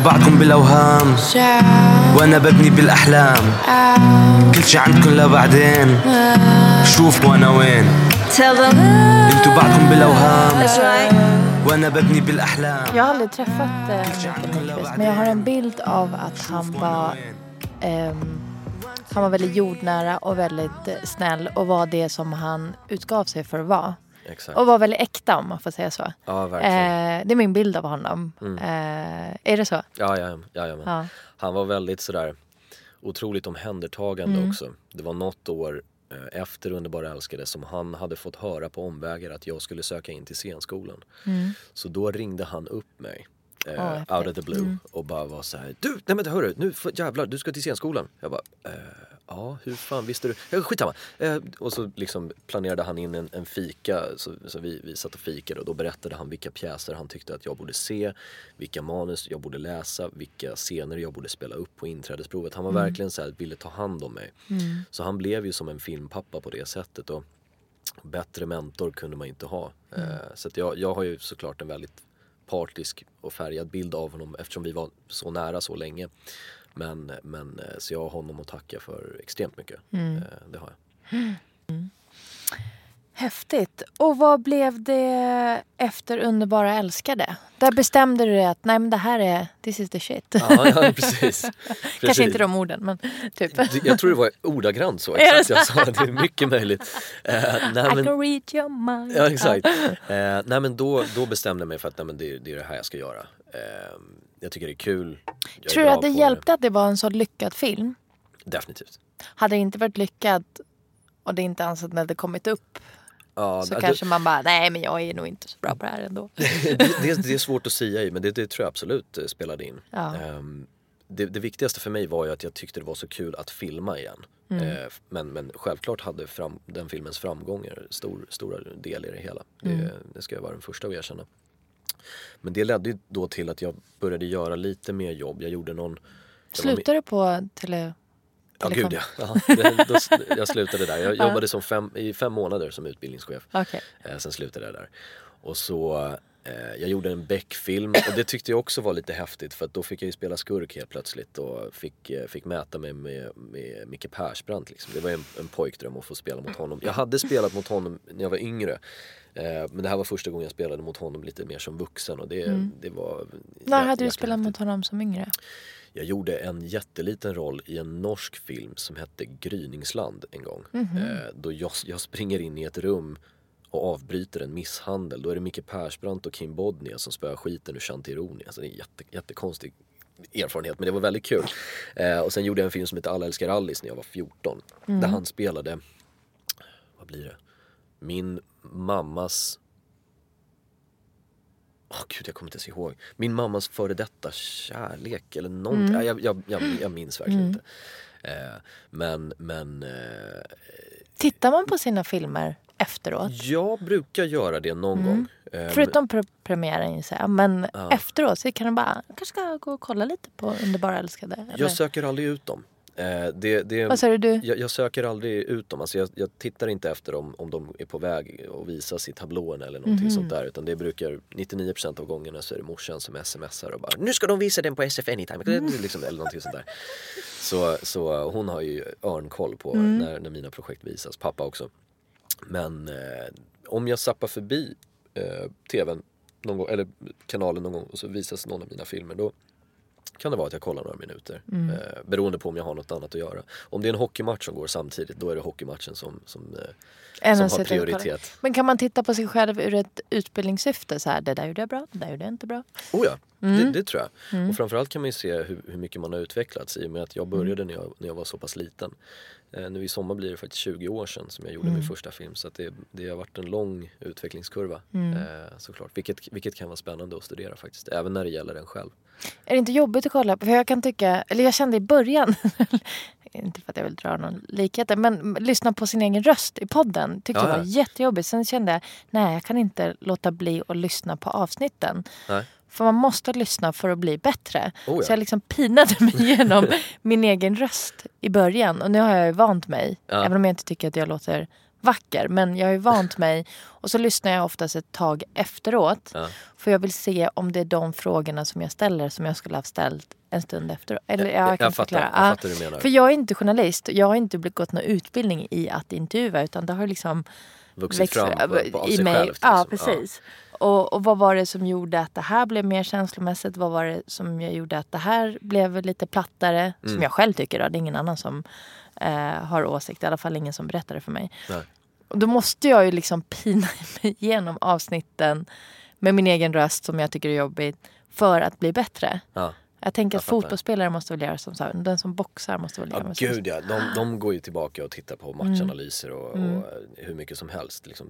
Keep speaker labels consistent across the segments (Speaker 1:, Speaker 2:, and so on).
Speaker 1: قلبي
Speaker 2: انتوا بعدكم بالاوهام وانا ببني بالاحلام كل شي عندكم لبعدين شوف وانا وين
Speaker 3: Tell them
Speaker 2: انتوا بعدكم بالاوهام
Speaker 3: that's right.
Speaker 2: وانا ببني بالاحلام
Speaker 4: Jag har aldrig träffat eh, Mikael Nyqvist men jag har en bild av att han var ehm, han var väldigt jordnära och väldigt eh, snäll och var det som han utgav sig för att vara.
Speaker 5: Exakt.
Speaker 4: Och var väldigt äkta om man får säga så.
Speaker 5: Ja.
Speaker 4: Eh, det är min bild av honom. Eh, är det så?
Speaker 5: Ja, ja, ja, ja.
Speaker 4: Ja.
Speaker 5: Han var väldigt sådär otroligt omhändertagande
Speaker 4: Mm.
Speaker 5: också. Det var något år eh, efter Underbara älskade som han hade fått höra på omvägar att jag skulle söka in till scenskolan. Så då ringde han upp mig. eh.
Speaker 4: Mm.
Speaker 5: out of the blue och bara var så här. Du, nej men hörru, nu för, jävlar du ska till scenskolan. Jag bara, eh, ja hur fan visste du? Ja, skitsamma. Eh, och så liksom planerade han in en, en fika så, så vi, vi satt och fikade och då berättade han vilka pjäser han tyckte att jag borde se, vilka manus jag borde läsa, vilka scener jag borde spela upp på inträdesprovet. Han var verkligen så här, ville ta hand om mig. Så han blev ju som en filmpappa på det sättet. Och, Bättre mentor kunde man inte ha. Eh, så att jag, jag har ju såklart en väldigt partisk och färgad bild av honom eftersom vi var så nära så länge. Men, men eh, så jag har honom att tacka för extremt mycket. Eh, Det har jag.
Speaker 4: Häftigt. Och vad blev det efter Underbara älskade? Där bestämde du dig att nej men det här är, this is the shit.
Speaker 5: Ja, ja precis.
Speaker 4: Kanske
Speaker 5: Precis.
Speaker 4: inte de orden men typ.
Speaker 5: Jag tror det var ordagrant så. Exakt jag sa det. Det är mycket möjligt. Eh, nej,
Speaker 4: I
Speaker 5: men,
Speaker 4: can read your mind.
Speaker 5: Ja exakt. Eh, nej men då, då bestämde jag mig för att nej, men det, det är det här jag ska göra. Eh, jag tycker det är kul. Jag
Speaker 4: Tror du att det hjälpte att det var en så lyckad film?
Speaker 5: Definitivt.
Speaker 4: Hade det inte varit lyckad och det inte ansett hade kommit upp
Speaker 5: Ja,
Speaker 4: så
Speaker 5: det,
Speaker 4: kanske man bara, nej men jag är nog inte så bra på det här ändå.
Speaker 5: det, det, det är svårt att säga i men det, det tror jag absolut eh, spelade in.
Speaker 4: Ja.
Speaker 5: Ehm, det, det viktigaste för mig var ju att jag tyckte det var så kul att filma igen.
Speaker 4: Mm.
Speaker 5: Eh, men, men självklart hade fram, den filmens framgångar stor, stora del i det hela.
Speaker 4: Mm.
Speaker 5: Det, det ska jag vara den första att erkänna. Men det ledde ju då till att jag började göra lite mer jobb. Jag gjorde någon...
Speaker 4: Slutade du på tele...
Speaker 5: Ja
Speaker 4: Telekom?
Speaker 5: gud ja. ja det, då, jag slutade där. Jag jobbade som fem, i fem månader som utbildningschef.
Speaker 4: Okej.
Speaker 5: Eh, sen slutade jag där. Och så, jag gjorde en Beck-film och det tyckte jag också var lite häftigt för att då fick jag ju spela skurk helt plötsligt och fick, eh, fick mäta mig med, med Micke Persbrandt. Liksom. Det var en, en pojkdröm att få spela mot honom. Jag hade spelat mot honom när jag var yngre. Eh, men det här var första gången jag spelade mot honom lite mer som vuxen och det, det var
Speaker 4: När hade du spelat mot honom som yngre?
Speaker 5: Jag gjorde en jätteliten roll i en norsk film som hette Gryningsland en gång.
Speaker 4: Mhm.
Speaker 5: Eh, då jag, jag springer in i ett rum och avbryter en misshandel. Då är det Micke Persbrandt och Kim Bodnia som spöar skiten ur Shanti Rooney. Alltså det är en jätte, jättekonstig erfarenhet men det var väldigt kul. Eh, och sen gjorde jag en film som heter Alla älskar Alice när jag var 14. Där han spelade, vad blir det? Min mammas Åh gud, jag kommer inte ens ihåg. Min mammas före detta kärlek eller någonting. Ja, Jag, jag, jag, jag minns verkligen inte. Eh, men men eh,
Speaker 4: Tittar man på sina filmer efteråt?
Speaker 5: jag brukar göra det någon gång. Eh,
Speaker 4: Förutom pre- premiären gissar jag. Men efteråt så kan man bara, kanske ska gå och kolla lite på Underbara älskade. Eller?
Speaker 5: jag söker aldrig ut dem. Eh, det, det,
Speaker 4: Vad sa du?
Speaker 5: jag, jag söker aldrig ut dem, alltså jag, jag tittar inte efter dem om de är på väg att visas i tablån eller någonting
Speaker 4: Mhm.
Speaker 5: sånt där. Utan det brukar 99% av gångerna så är det morsan som smsar och bara Nu ska de visa den på SF Anytime,
Speaker 4: Mm.
Speaker 5: liksom, eller någonting sånt där. Så, så hon har ju örnkoll på
Speaker 4: Mm.
Speaker 5: när, när mina projekt visas, pappa också. Men eh, om jag zappar förbi eh, tvn någon gång, eller kanalen någon gång och så visas någon av mina filmer då kan det vara att jag kollar några minuter.
Speaker 4: Mm.
Speaker 5: Eh, beroende på om jag har något annat att göra. Om det är en hockeymatch som går samtidigt då är det hockeymatchen som, som, eh, som har prioritet.
Speaker 4: Men kan man titta på sig själv ur ett utbildningssyfte? Så här, det där gjorde jag bra, det där gjorde jag inte bra.
Speaker 5: Oh ja,
Speaker 4: Mm.
Speaker 5: det, det tror jag. Och framförallt kan man ju se hur, hur mycket man har utvecklats i och med att jag började när, jag, när jag var så pass liten. Eh, nu i sommar blir det faktiskt 20 år sedan som jag gjorde
Speaker 4: Mm.
Speaker 5: min första film så det, det har varit en lång utvecklingskurva
Speaker 4: Mm.
Speaker 5: eh, såklart. Vilket, vilket kan vara spännande att studera faktiskt, även när det gäller en själv.
Speaker 4: Är det inte jobbigt att kolla på? För jag kan tycka, eller jag kände i början, inte för att jag vill dra någon likhet, men lyssna på sin egen röst i podden tyckte
Speaker 5: Ja,
Speaker 4: jag
Speaker 5: ja.
Speaker 4: var jättejobbigt. Sen kände jag, nej jag kan inte låta bli att lyssna på avsnitten.
Speaker 5: Nej.
Speaker 4: För man måste lyssna för att bli bättre.
Speaker 5: Oh ja.
Speaker 4: Så jag liksom pinade mig igenom min egen röst i början. Och nu har jag ju vant mig.
Speaker 5: Ja.
Speaker 4: Även om jag inte tycker att jag låter vacker. Men jag har ju vant mig. Och så lyssnar jag oftast ett tag efteråt.
Speaker 5: Ja.
Speaker 4: För jag vill se om det är de frågorna som jag ställer som jag skulle ha ställt en stund efter. Eller ja, jag, kan
Speaker 5: jag, fattar,
Speaker 4: förklara.
Speaker 5: jag
Speaker 4: Ja.
Speaker 5: fattar hur du menar.
Speaker 4: För jag är inte journalist. Jag har inte gått någon utbildning i att intervjua. Utan det har liksom
Speaker 5: Vuxit
Speaker 4: växt
Speaker 5: fram på, på, av
Speaker 4: i
Speaker 5: sig
Speaker 4: mig.
Speaker 5: själv.
Speaker 4: Ja,
Speaker 5: liksom.
Speaker 4: precis. Och, och vad var det som gjorde att det här blev mer känslomässigt? Vad var det som jag gjorde att det här blev lite plattare?
Speaker 5: Mm.
Speaker 4: Som jag själv tycker. Då. Det är ingen annan som eh, har åsikt. I alla fall ingen som berättar det för mig.
Speaker 5: Nej.
Speaker 4: Och då måste jag ju liksom pina mig igenom avsnitten med min egen röst som jag tycker är jobbigt. För att bli bättre.
Speaker 5: Ja.
Speaker 4: Jag tänker
Speaker 5: Jag
Speaker 4: att
Speaker 5: fattar.
Speaker 4: fotbollsspelare måste väl göra som så här. Den som boxar måste väl göra
Speaker 5: Ja
Speaker 4: som
Speaker 5: gud ja, de, de går ju tillbaka och tittar på matchanalyser och,
Speaker 4: Mm.
Speaker 5: och hur mycket som helst, liksom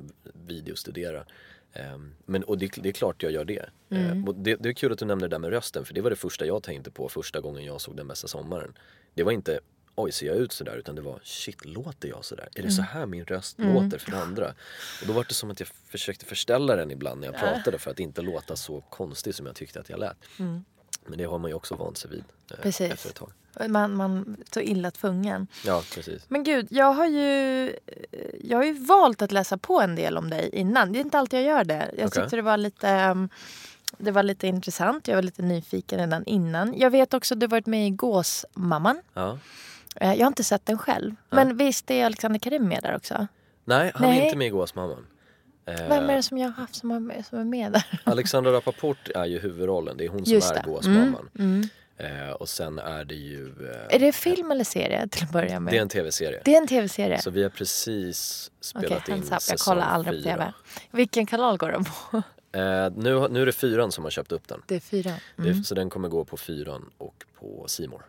Speaker 5: videostuderar. Ehm, men, och det, det är klart jag gör det.
Speaker 4: Mm.
Speaker 5: Ehm, det. Det är kul att du nämner det där med rösten för det var det första jag tänkte på första gången jag såg Den bästa sommaren. Det var inte oj ser jag ut sådär utan det var shit låter jag sådär? Är det så
Speaker 4: Mm.
Speaker 5: här min röst låter för andra? Och då var det som att jag försökte förställa den ibland när jag pratade för att inte låta så konstig som jag tyckte att jag lät. Men det har man ju också vant sig vid eh.
Speaker 4: Precis.
Speaker 5: efter ett tag.
Speaker 4: Man, man så illa tvungen.
Speaker 5: Ja precis.
Speaker 4: Men gud, jag har ju jag har ju valt att läsa på en del om dig innan. Det är inte alltid jag gör det. Jag
Speaker 5: Okej.
Speaker 4: tyckte det var lite um, det var lite intressant. Jag var lite nyfiken redan innan. Jag vet också att du varit med i Gåsmamman.
Speaker 5: Ja.
Speaker 4: Eh, Jag har inte sett den själv. Men visst är Alexander Karim med där också?
Speaker 5: Nej, han är
Speaker 4: Nej.
Speaker 5: inte med i Gåsmamman. Eh,
Speaker 4: Vem är det som jag har haft som, har, som är med där?
Speaker 5: Alexandra Rappaport är ju huvudrollen, det är hon som
Speaker 4: Just
Speaker 5: är
Speaker 4: det.
Speaker 5: Gåsmamman.
Speaker 4: Mm,
Speaker 5: Eh, och sen är det ju... Eh,
Speaker 4: Är det film eller serie till att börja med?
Speaker 5: det är en tv-serie.
Speaker 4: Det är en tv-serie?
Speaker 5: Så vi har precis spelat in
Speaker 4: hands up. Jag
Speaker 5: säsong
Speaker 4: kollar aldrig på
Speaker 5: fyra.
Speaker 4: tv. Vilken kanal går den på?
Speaker 5: Eh, nu, nu är det fyran som har köpt upp den.
Speaker 4: Det är fyra.
Speaker 5: Det, är- så den kommer gå på fyran och på Simor.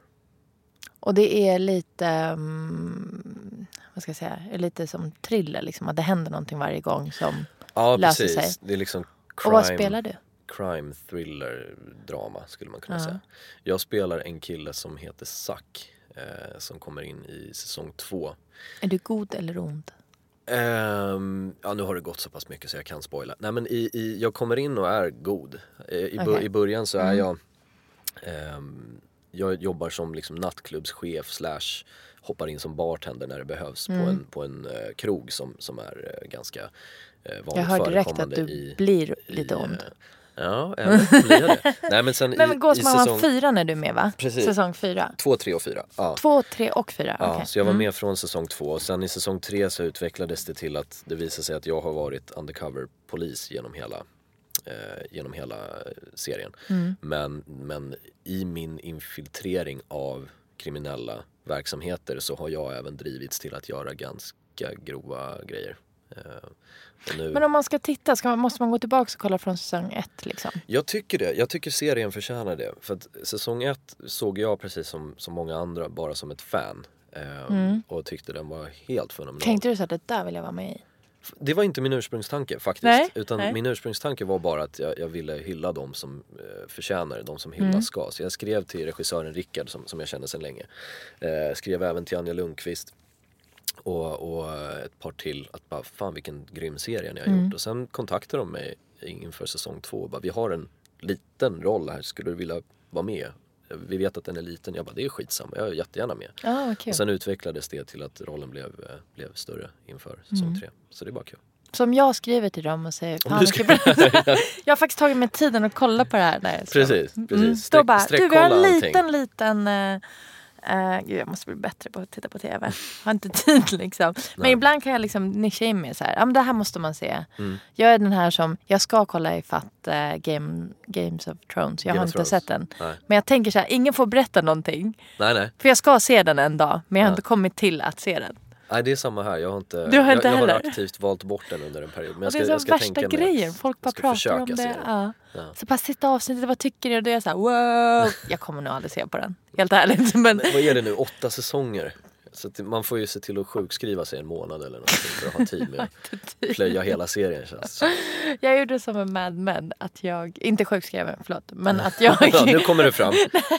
Speaker 4: Och det är lite, mm, vad ska jag säga, är lite som thriller liksom. Att det händer någonting varje gång som...
Speaker 5: Ja
Speaker 4: Löser
Speaker 5: precis.
Speaker 4: sig.
Speaker 5: Det är liksom
Speaker 4: Och vad
Speaker 5: crime,
Speaker 4: spelar du?
Speaker 5: crime thriller drama skulle man kunna
Speaker 4: Ja.
Speaker 5: säga. Jag spelar en kille som heter Zack. Eh, som kommer in i säsong två.
Speaker 4: Är du god eller ond?
Speaker 5: Ehm, ja nu har det gått så pass mycket så jag kan spoila. Nej men i, i, jag kommer in och är god. Eh, I,
Speaker 4: Okej.
Speaker 5: i början så är jag ehm, Jag jobbar som liksom nattklubbschef slash hoppar in som bartender när det behövs på en, på en eh, krog som, som är eh, ganska eh, vanligt
Speaker 4: Jag hör direkt att du
Speaker 5: i,
Speaker 4: blir lite
Speaker 5: i,
Speaker 4: ond.
Speaker 5: Ja, eller blir jag det? Nej men sen
Speaker 4: Men
Speaker 5: i
Speaker 4: Gåsmamman
Speaker 5: säsong
Speaker 4: fyra när du är med va?
Speaker 5: Precis.
Speaker 4: Säsong fyra.
Speaker 5: två, tre och fyra. Ja.
Speaker 4: Två, tre och fyra?
Speaker 5: Ja,
Speaker 4: Okej. Mm.
Speaker 5: så jag var med från säsong två och sen i säsong tre så utvecklades det till att det visade sig att jag har varit undercover polis genom hela, eh, genom hela serien.
Speaker 4: Mm.
Speaker 5: Men, men i min infiltrering av kriminella verksamheter så har jag även drivits till att göra ganska grova grejer. Eh, nu,
Speaker 4: Men om man ska titta, ska man, måste man gå tillbaka och kolla från säsong ett liksom?
Speaker 5: Jag tycker det. Jag tycker serien förtjänar det. För att säsong ett såg jag precis som, som många andra bara som ett fan. Eh, Och tyckte den var helt fenomenal.
Speaker 4: Mm. Tänkte du så att det där vill jag vara med i?
Speaker 5: Det var inte min ursprungstanke faktiskt.
Speaker 4: Nej,
Speaker 5: utan
Speaker 4: nej.
Speaker 5: min ursprungstanke var bara att jag, jag ville hylla de som eh, förtjänar de som hyllas
Speaker 4: Mm.
Speaker 5: ska. Så jag skrev till regissören Rickard som, som jag känner sedan länge. Eh, skrev även till Anja Lundqvist och, och ett par till att bara fan vilken grym serie ni har
Speaker 4: Mm.
Speaker 5: gjort. Och sen kontaktade de mig inför säsong två och bara vi har en liten roll här, skulle du vilja vara med? Vi vet att den är liten. Jag bara, det är skitsamma, jag är jättegärna med.
Speaker 4: Vad kul.
Speaker 5: Och sen utvecklades det till att rollen blev, eh, blev större inför säsong
Speaker 4: Mm.
Speaker 5: tre. Så det är bara kul.
Speaker 4: Som jag skriver till dem och säger,
Speaker 5: Om
Speaker 4: "Fan,
Speaker 5: ska-
Speaker 4: kul." jag har faktiskt tagit mig tiden att kolla på det här. Nej.
Speaker 5: Precis, precis.
Speaker 4: Mm. Då
Speaker 5: Streck-
Speaker 4: bara, du vi har en liten,
Speaker 5: allting.
Speaker 4: liten... Uh, uh, gud, jag måste bli bättre på att titta på TV. Jag har inte tid liksom. Men
Speaker 5: Nej.
Speaker 4: ibland kan jag liksom nischa in mig så här. Ja, men det här måste man se.
Speaker 5: Mm.
Speaker 4: Jag är den här som, jag ska kolla ifatt uh, Game, Games of Thrones. Jag
Speaker 5: Game
Speaker 4: har inte
Speaker 5: Thrones.
Speaker 4: sett den.
Speaker 5: Nej.
Speaker 4: Men jag tänker så här, ingen får berätta någonting.
Speaker 5: Nej, nej.
Speaker 4: För jag ska se den en dag. Men jag har
Speaker 5: Ja.
Speaker 4: inte kommit till att se den.
Speaker 5: Nej, det är samma här. Jag har inte,
Speaker 4: Du har inte
Speaker 5: jag, jag har aktivt valt bort den under en period. Men jag
Speaker 4: det
Speaker 5: ska,
Speaker 4: är
Speaker 5: jag
Speaker 4: så värsta grejen. Folk bara pratar om det. Ja.
Speaker 5: Ja.
Speaker 4: Så bara sista avsnittet, vad tycker ni? Och då är jag så här, wow. Jag kommer nog aldrig se på den. Helt ärligt. Men
Speaker 5: Men vad är det nu, åtta säsonger? Så man får ju se till att sjukskriva sig en månad eller någonting för att ha tid med att plöja hela serien känns det
Speaker 4: jag gjorde som en Mad Men. Att jag, inte sjukskriven, förlåt. Men att jag...
Speaker 5: Ja, nu kommer det fram.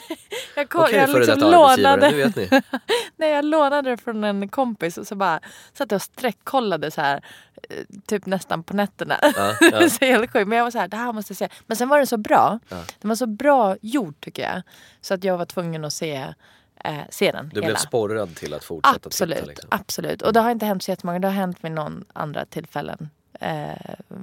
Speaker 4: jag, kom,
Speaker 5: Okej
Speaker 4: jag
Speaker 5: före
Speaker 4: liksom
Speaker 5: detta
Speaker 4: lånade,
Speaker 5: nu vet ni.
Speaker 4: nej, jag lånade det från en kompis och så bara satt jag och streckkollade så här. eh, Typ nästan på nätterna.
Speaker 5: Ja, ja.
Speaker 4: så helt sjukt. Men jag var så här, det här måste jag se. Men sen var den så bra.
Speaker 5: Ja.
Speaker 4: Den var så bra gjord tycker jag. Så att jag var tvungen att se, eh, se den
Speaker 5: Du
Speaker 4: hela.
Speaker 5: blev sporrad till att fortsätta
Speaker 4: Absolut,
Speaker 5: titta liksom.
Speaker 4: absolut. Och det har inte hänt så jättemånga. Det har hänt vid någon andra tillfällen. Eh,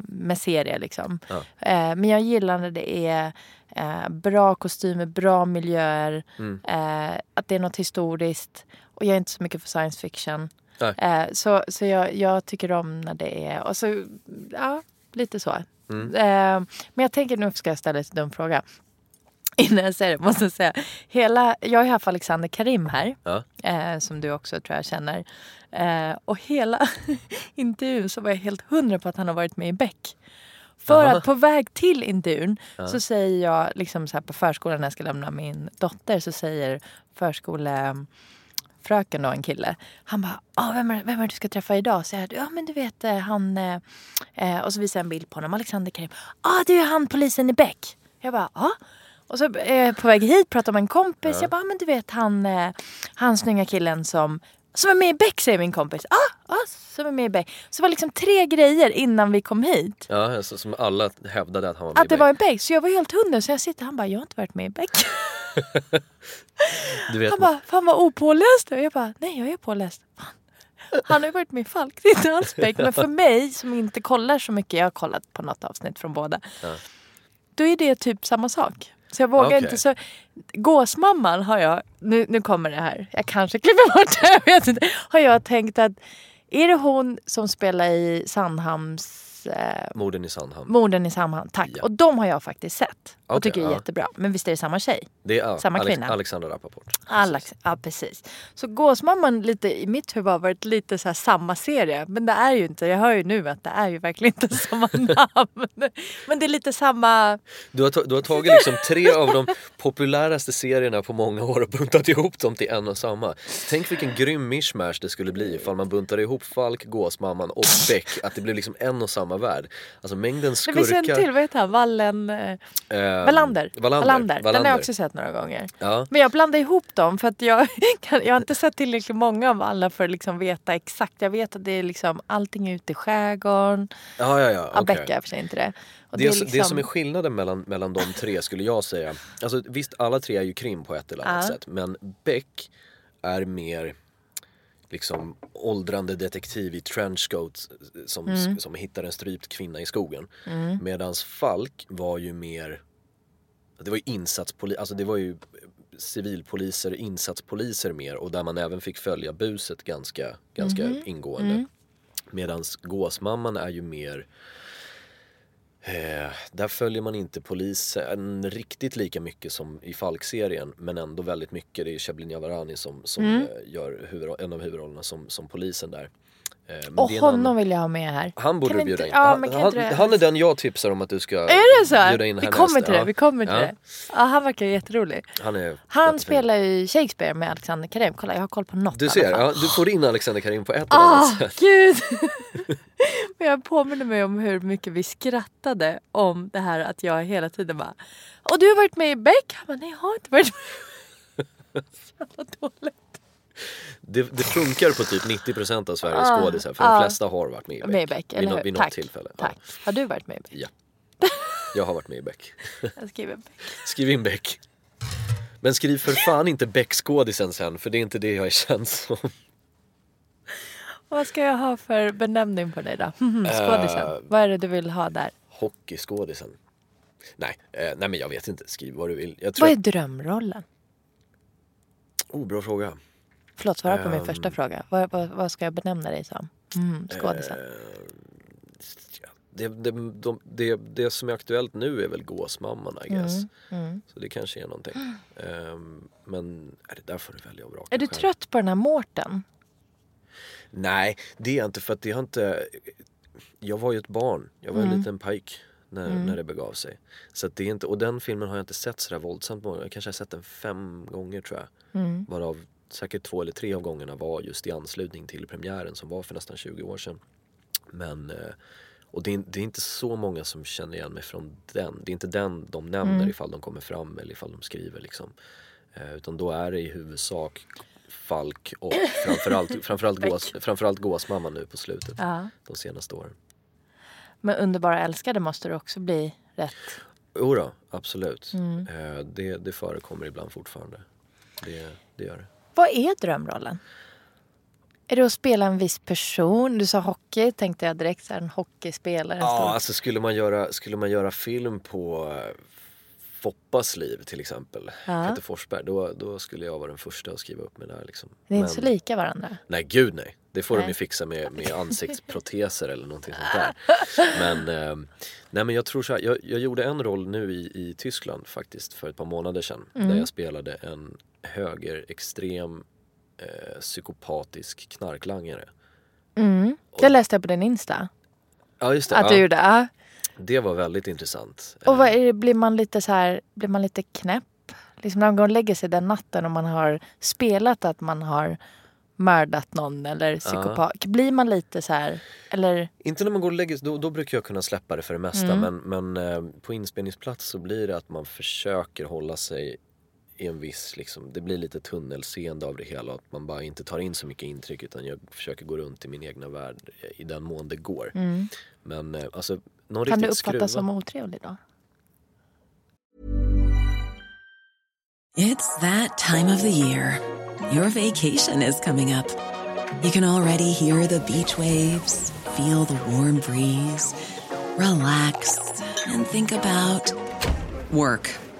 Speaker 4: med serier liksom.
Speaker 5: Ja.
Speaker 4: Eh, men jag gillar när det är eh, bra kostymer, bra miljöer.
Speaker 5: Mm.
Speaker 4: Eh, att det är något historiskt. Och jag är inte så mycket för science fiction. Eh, så så jag, jag tycker om när det är... Och så, ja, lite så.
Speaker 5: Mm.
Speaker 4: Eh, men jag tänker, nu ska jag ställa en dum fråga. Innan jag säger det måste jag säga. Hela, jag har ju haft Alexander Karim här.
Speaker 5: Ja.
Speaker 4: Eh, som du också tror jag känner. Eh, och hela intervjun så var jag helt hundra på att han har varit med i Beck. För
Speaker 5: Aha.
Speaker 4: att på väg till intervjun så säger jag liksom så här på förskolan när jag ska lämna min dotter så säger förskolefröken då en kille. Han bara, ah, vem, är, vem är du ska träffa idag? Så jag, ja men du vet eh, han, eh, eh, och så visar jag en bild på honom, Alexander Karim. Ja ah, det är han polisen i Beck. Jag bara, ja. Och så eh, på väg hit pratar med en kompis. Jag bara, ah, men du vet han, eh, han snygga killen som som är med i Beck säger min kompis. Ah, ah, som är med i Beck. Så det var liksom tre grejer innan vi kom hit.
Speaker 5: Ja, alltså, som alla hävdade att han var med
Speaker 4: Att det
Speaker 5: i
Speaker 4: var
Speaker 5: Beck.
Speaker 4: en Beck. Så jag var helt hundra. Så jag sitter han bara, jag har inte varit med i Beck.
Speaker 5: Du vet,
Speaker 4: Han bara, fan vad opåläst är. Jag bara, nej jag är påläst. Fan. Han har ju varit med i Falk, det är inte alls Beck. Men för mig som inte kollar så mycket, jag har kollat på något avsnitt från båda.
Speaker 5: Ja.
Speaker 4: Då är det typ samma sak. Så jag vågar
Speaker 5: Okej.
Speaker 4: inte. Så, gåsmamman har jag, nu, nu kommer det här, jag kanske klipper bort det, jag vet inte. Har jag tänkt att, är det hon som spelar i Sandhamns eh,
Speaker 5: morden i Sandhamn.
Speaker 4: Morden i Sandhamn? Tack.
Speaker 5: Ja.
Speaker 4: Och de har jag faktiskt sett. Och
Speaker 5: Okej,
Speaker 4: tycker är
Speaker 5: ja.
Speaker 4: jättebra. Men visst är det samma tjej?
Speaker 5: Det är ja,
Speaker 4: Samma
Speaker 5: Alex,
Speaker 4: kvinna.
Speaker 5: Alexander Rappaport.
Speaker 4: Alex, ja precis. Så Gåsmamman lite, i mitt huvud har varit lite så här samma serie. Men det är ju inte, jag hör ju nu att det är ju verkligen inte samma namn. Men det är lite samma,
Speaker 5: Du har, du har tagit liksom tre av de populäraste serierna på många år och buntat ihop dem till en och samma. Tänk vilken grym mishmash det skulle bli ifall man buntade ihop Falk, Gåsmamman och Beck. Att det blev liksom en och samma värld. Alltså mängden
Speaker 4: det finns en
Speaker 5: skurkar.
Speaker 4: till, vad heter han? Wallen... Eh,
Speaker 5: Ehm,
Speaker 4: Wallander.
Speaker 5: Wallander.
Speaker 4: Den har jag också sett några gånger.
Speaker 5: Ja.
Speaker 4: Men jag blandar ihop dem för att jag, kan, jag har inte sett tillräckligt många av alla för att liksom veta exakt. Jag vet att det är liksom allting ute i skärgården.
Speaker 5: Ja, ja, ja.
Speaker 4: Becka är för sig inte det. Och
Speaker 5: Det,
Speaker 4: är
Speaker 5: det som
Speaker 4: liksom-
Speaker 5: är skillnaden mellan, mellan de tre skulle jag säga, alltså visst alla tre är ju krim på ett eller annat
Speaker 4: Ja.
Speaker 5: sätt men Beck är mer liksom åldrande detektiv i trenchcoat som,
Speaker 4: Mm.
Speaker 5: som hittar en strypt kvinna i skogen. Medans Falk var ju mer, det var ju insatspolis, alltså det var ju civilpoliser, insatspoliser mer och där man även fick följa buset ganska, ganska
Speaker 4: Mhm.
Speaker 5: ingående.
Speaker 4: Mm.
Speaker 5: Medans gåsmamman är ju mer Eh, där följer man inte polisen riktigt lika mycket som i Falk-serien men ändå väldigt mycket. Det är Shablin Yavarani som, som
Speaker 4: Mm.
Speaker 5: eh, gör huvud, en av huvudrollerna som, som polisen där. Eh, men
Speaker 4: Och honom
Speaker 5: annan-
Speaker 4: vill jag ha med här.
Speaker 5: Han borde
Speaker 4: Kan
Speaker 5: du bjuda
Speaker 4: inte-
Speaker 5: in.
Speaker 4: ja,
Speaker 5: han, han,
Speaker 4: det-
Speaker 5: han är den jag tipsar om att du ska
Speaker 4: Är det så?
Speaker 5: bjuda in
Speaker 4: Vi kommer till det,
Speaker 5: Ja.
Speaker 4: vi kommer till
Speaker 5: Ja.
Speaker 4: det. Ja, han verkar jätterolig.
Speaker 5: Han, är
Speaker 4: Han spelar ju Shakespeare med Alexander Karim. Kolla, jag har koll på något
Speaker 5: Du ser, ja, du får in Alexander Karim på ett eller annat
Speaker 4: Ah,
Speaker 5: sätt.
Speaker 4: gud! Men jag påminner mig om hur mycket vi skrattade om det här att jag hela tiden bara Och du har varit med i Beck? Han bara, nej jag har inte varit med. Så jävla dåligt.
Speaker 5: Det, det funkar på typ 90% av Sveriges
Speaker 4: Ah,
Speaker 5: skådisar för
Speaker 4: ah.
Speaker 5: de flesta har varit med i Beck.
Speaker 4: Med Beck,
Speaker 5: vid,
Speaker 4: hur?
Speaker 5: vid något
Speaker 4: Tack.
Speaker 5: tillfälle.
Speaker 4: Tack. Har du varit med i Beck?
Speaker 5: Ja. Jag har varit med i Beck.
Speaker 4: Jag skriver Beck.
Speaker 5: Skriv in Beck. Men skriv för fan inte Beck-skådisen sen för det är inte det jag är känd som.
Speaker 4: Vad ska jag ha för benämning på dig då? Skådisen.
Speaker 5: Eh.
Speaker 4: Vad är det du vill ha där?
Speaker 5: Hockeyskådisen. Nej, eh, nej men jag vet inte. Skriv vad du vill.
Speaker 4: Vad är drömrollen?
Speaker 5: Oh, bra fråga.
Speaker 4: Förlåt, svara på min
Speaker 5: Ehm.
Speaker 4: första fråga. Vad, vad, vad ska jag benämna dig som? Mm, skådisen.
Speaker 5: Eh, det, det, de, det, det som är aktuellt nu är väl Gåsmamman I guess.
Speaker 4: Mm.
Speaker 5: Så det kanske är någonting. Ehm, men är det där får du välja och vraka
Speaker 4: Är du
Speaker 5: själv.
Speaker 4: trött på den här Mårten?
Speaker 5: Nej, det är jag inte för att det har inte... Jag var ju ett barn, jag var en liten pojk när, när det begav sig. Så det är inte, och den filmen har jag inte sett sådär våldsamt många Jag kanske har sett den fem gånger tror jag. Varav säkert två eller tre av gångerna var just i anslutning till premiären som var för nästan 20 år sedan. Men, eh, och det är, det är inte så många som känner igen mig från den. Det är inte den de nämner ifall de kommer fram eller ifall de skriver liksom. Eh, utan då är det i huvudsak Falk och framförallt, framförallt, gås, framförallt Gåsmamman nu på slutet.
Speaker 4: Ja.
Speaker 5: De senaste åren.
Speaker 4: Men Underbara älskade måste du också bli rätt.
Speaker 5: Jo då, absolut. Eh, det, det förekommer ibland fortfarande. Det, det gör det.
Speaker 4: Vad är drömrollen? Är det att spela en viss person? Du sa hockey, tänkte jag direkt. Så här, en hockeyspelare.
Speaker 5: Ja, alltså skulle man göra, skulle man göra film på eh, Foppas liv till exempel,
Speaker 4: Ja.
Speaker 5: Peter Forsberg, då, då skulle jag vara den första att skriva upp mig där liksom.
Speaker 4: Det är inte
Speaker 5: Men-
Speaker 4: så lika varandra.
Speaker 5: Nej gud nej, det får de
Speaker 4: Nej.
Speaker 5: ju fixa med, med ansiktsproteser eller någonting sånt där. Men, eh, nej men jag tror så här, jag, jag gjorde en roll nu i, i Tyskland faktiskt för ett par månader sedan.
Speaker 4: Mm.
Speaker 5: Där jag spelade en högerextrem eh, psykopatisk knarklangare.
Speaker 4: Det läste jag på din Insta.
Speaker 5: Ja just det,
Speaker 4: Att du
Speaker 5: ja,
Speaker 4: gjorde. Ja.
Speaker 5: det var väldigt intressant.
Speaker 4: Och vad
Speaker 5: Eh,
Speaker 4: är det, blir man lite så här, blir man lite knäpp? Liksom när man går och lägger sig den natten och man har spelat att man har mördat någon eller psykopat. Blir man lite så här, eller?
Speaker 5: Inte när man går och lägger sig, då, då brukar jag kunna släppa det för det mesta
Speaker 4: Mm.
Speaker 5: men, men eh, på inspelningsplats så blir det att man försöker hålla sig i en viss, liksom, det blir lite tunnelseende av det hela att man bara inte tar in så mycket intryck utan jag försöker gå runt i min egna värld eh, i den mån det går. Men eh, alltså, någon
Speaker 4: Mm. Kan du uppfattas som otrevlig då?
Speaker 3: It's that time of the year. Your vacation is coming up. You can already hear the beach waves, feel the warm breeze, relax, and think about work.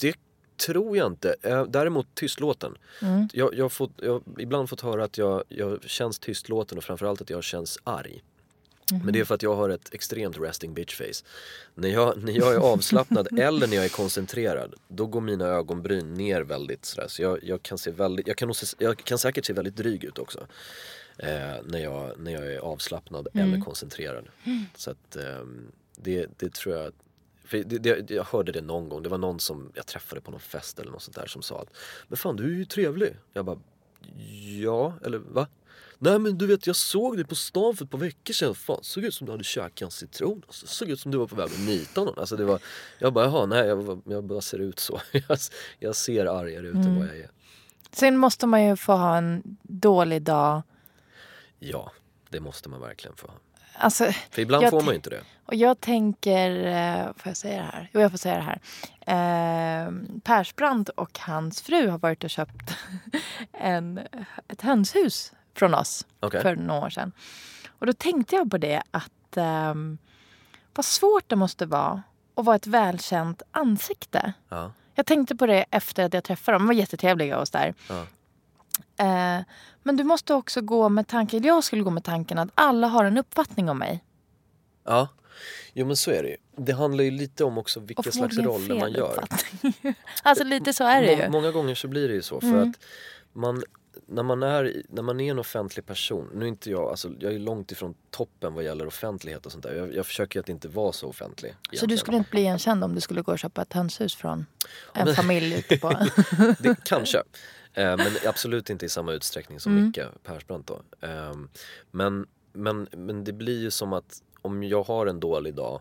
Speaker 5: Det tror jag inte. Eh, Däremot tystlåten.
Speaker 4: Mm.
Speaker 5: Jag, jag, fått, jag ibland fått höra att jag, jag känns tystlåten och framförallt att jag känns arg. Men det är för att jag har ett extremt resting bitch face. När jag, när jag är avslappnad eller när jag är koncentrerad då går mina ögonbryn ner väldigt sådär. Så jag, jag, kan se väldigt, jag, kan nog se, jag kan säkert se väldigt dryg ut också. Eh, när, jag, när jag är avslappnad eller koncentrerad. Så att ehm, det, det tror jag för det, det, jag hörde det någon gång, det var någon som jag träffade på någon fest eller något sånt där som sa att Men fan du är ju trevlig. Jag bara Ja, eller va? Nej men du vet jag såg dig på stan för ett par veckor sedan. Fan såg ut som du hade käkat en citron. Alltså, såg ut som du var på väg att nita någon. Alltså, det var, jag bara jaha nej jag, jag bara ser ut så. Jag, jag ser argare ut än vad jag är.
Speaker 4: Sen måste man ju få ha en dålig dag.
Speaker 5: Ja, det måste man verkligen få ha.
Speaker 4: Alltså,
Speaker 5: För ibland får man ju inte det.
Speaker 4: Och jag tänker, eh, får jag säga det här? Jo, jag får säga det här. Eh, Persbrandt och hans fru har varit och köpt en, ett hönshus från oss
Speaker 5: Okej.
Speaker 4: för några år sedan. Och då tänkte jag på det att ehm, vad svårt det måste vara att vara ett välkänt ansikte.
Speaker 5: Ja.
Speaker 4: Jag tänkte på det efter att jag träffade dem. De var jättetrevliga och så där.
Speaker 5: Ja.
Speaker 4: Eh, men du måste också gå med tanken, jag skulle gå med tanken att alla har en uppfattning om mig.
Speaker 5: ja. Jo men så är det ju. Det handlar ju lite om också vilka slags roller man gör.
Speaker 4: alltså lite så är det
Speaker 5: Må-
Speaker 4: ju.
Speaker 5: Många gånger så blir det ju så för
Speaker 4: Mm.
Speaker 5: att man när man, är, när man är en offentlig person, nu är inte jag, alltså jag är långt ifrån toppen vad gäller offentlighet och sånt där. Jag, jag försöker att inte vara så offentlig.
Speaker 4: Så du
Speaker 5: egentligen.
Speaker 4: skulle inte bli igenkänd om du skulle gå och köpa ett hönshus från en familj ute på...
Speaker 5: det, kanske. Eh, men absolut inte i samma utsträckning som
Speaker 4: Mm.
Speaker 5: Micke Persbrandt då. Eh, men, men, men det blir ju som att om jag har en dålig dag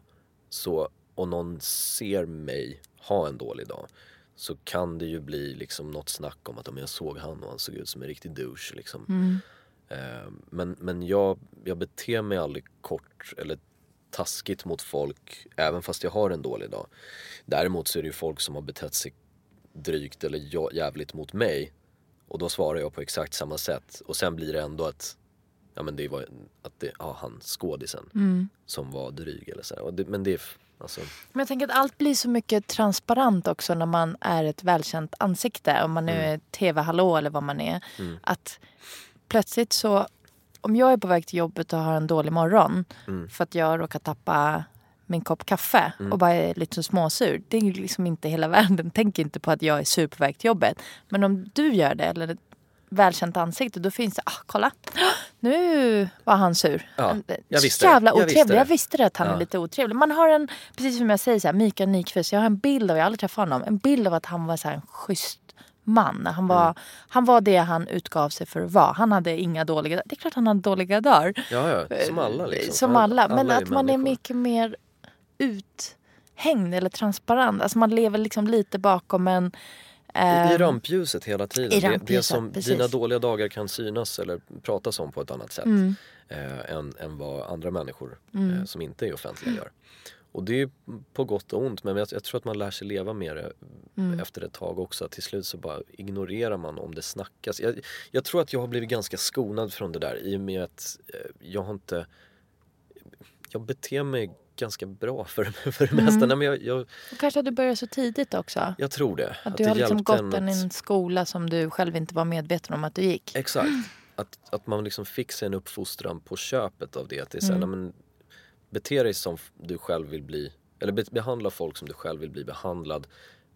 Speaker 5: så, och någon ser mig ha en dålig dag så kan det ju bli liksom något snack om att om jag såg han och han såg ut som en riktig douche liksom.
Speaker 4: Mm.
Speaker 5: Eh, men men jag, jag beter mig aldrig kort eller taskigt mot folk även fast jag har en dålig dag. Däremot så är det ju folk som har betett sig drygt eller jävligt mot mig och då svarar jag på exakt samma sätt och sen blir det ändå att ja men det var att det, ja han skådisen
Speaker 4: Mm.
Speaker 5: som var dryg eller så det, men det alltså,
Speaker 4: Men jag tänker att allt blir så mycket transparent också när man är ett välkänt ansikte. Om man nu är tv-hallå eller vad man är.
Speaker 5: Mm.
Speaker 4: Att plötsligt så, om jag är på väg till jobbet och har en dålig morgon
Speaker 5: Mm.
Speaker 4: för att jag råkar tappa min kopp kaffe och bara är lite småsur. Det är ju liksom inte hela världen. Tänk inte på att jag är sur på väg till jobbet. Men om du gör det, eller ett välkänt ansikte, då finns det, ah kolla, nu var han sur.
Speaker 5: Ja,
Speaker 4: En-
Speaker 5: jag visste det.
Speaker 4: Jävla
Speaker 5: Jag visste
Speaker 4: otrevlig.
Speaker 5: det.
Speaker 4: Jag visste det att han
Speaker 5: Ja.
Speaker 4: är lite otrevlig. Man har en, precis som jag säger, så här, Mikael Nyqvist, jag har en bild av, jag har aldrig träffat honom, en bild av att han var så här, en schysst man. Han var,
Speaker 5: Mm.
Speaker 4: han var det han utgav sig för att vara. Han hade inga dåliga Det är klart han hade dåliga dagar.
Speaker 5: ja ja, som alla liksom.
Speaker 4: Eh, Som alla. Men
Speaker 5: är
Speaker 4: att man är
Speaker 5: människor.
Speaker 4: mycket mer uthängd eller transparent. Alltså man lever liksom lite bakom en...
Speaker 5: I,
Speaker 4: ehm,
Speaker 5: rampljuset hela tiden.
Speaker 4: i
Speaker 5: det, det
Speaker 4: rampljuset,
Speaker 5: som
Speaker 4: precis.
Speaker 5: dina dåliga dagar kan synas eller pratas om på ett annat sätt
Speaker 4: Mm.
Speaker 5: eh, än, än vad andra människor eh, som inte är offentliga gör. Och det är på gott och ont men jag, jag tror att man lär sig leva med det
Speaker 4: Mm.
Speaker 5: efter ett tag också. Till slut så bara ignorerar man om det snackas. Jag, jag tror att jag har blivit ganska skonad från det där i och med att eh, jag har inte jag beter mig ganska bra för, för det mesta.
Speaker 4: Mm.
Speaker 5: Nej, men jag, jag,
Speaker 4: och kanske att du började så tidigt också.
Speaker 5: jag tror det.
Speaker 4: Att du
Speaker 5: det
Speaker 4: har liksom gått
Speaker 5: en att-
Speaker 4: en skola som du själv inte var medveten om att du gick.
Speaker 5: Exakt. Att, att man liksom fick sig en uppfostran på köpet av det. Att det är så här,
Speaker 4: Mm.
Speaker 5: nej, men, bete dig som du själv vill bli, eller be, behandla folk som du själv vill bli behandlad.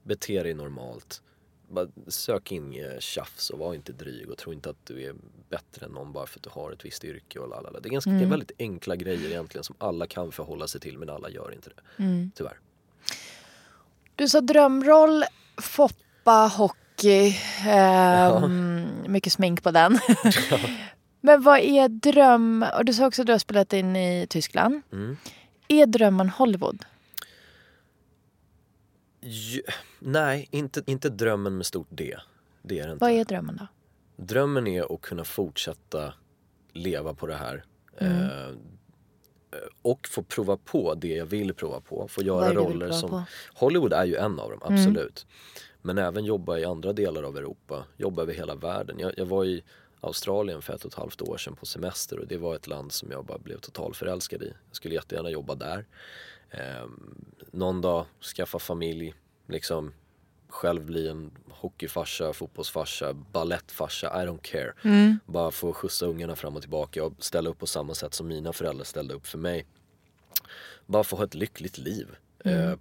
Speaker 5: Bete dig normalt. Bara, sök inget tjafs och var inte dryg och tro inte att du är bättre än någon bara för att du har ett visst yrke och lalala. Det är ganska är väldigt enkla grejer egentligen som alla kan förhålla sig till men alla gör inte det.
Speaker 4: Mm.
Speaker 5: Tyvärr.
Speaker 4: Du sa drömroll, Foppa, hockey. ehm, Mycket smink på den. Men vad är dröm... Och du sa också att du har spelat in i Tyskland.
Speaker 5: Mm.
Speaker 4: Är drömmen Hollywood?
Speaker 5: Nej, inte, inte drömmen med stort D. Det är det inte.
Speaker 4: Vad är drömmen då?
Speaker 5: Drömmen är att kunna fortsätta leva på det här.
Speaker 4: Mm.
Speaker 5: Eh, och få prova på det jag vill prova på. Få göra roller som...
Speaker 4: på? Mm.
Speaker 5: Hollywood är ju en av dem, absolut. Men även jobba i andra delar av Europa. Jobba över hela världen. Jag, jag var i Australien för ett och ett halvt år sedan på semester och det var ett land som jag bara blev totalt förälskad i. Jag skulle jättegärna jobba där. Eh, någon dag skaffa familj, liksom själv bli en hockeyfarsa, fotbollsfarsa, ballettfarsa, I don't care. Bara få skjutsa ungarna fram och tillbaka och ställa upp på samma sätt som mina föräldrar ställde upp för mig. Bara få ha ett lyckligt liv. Eh,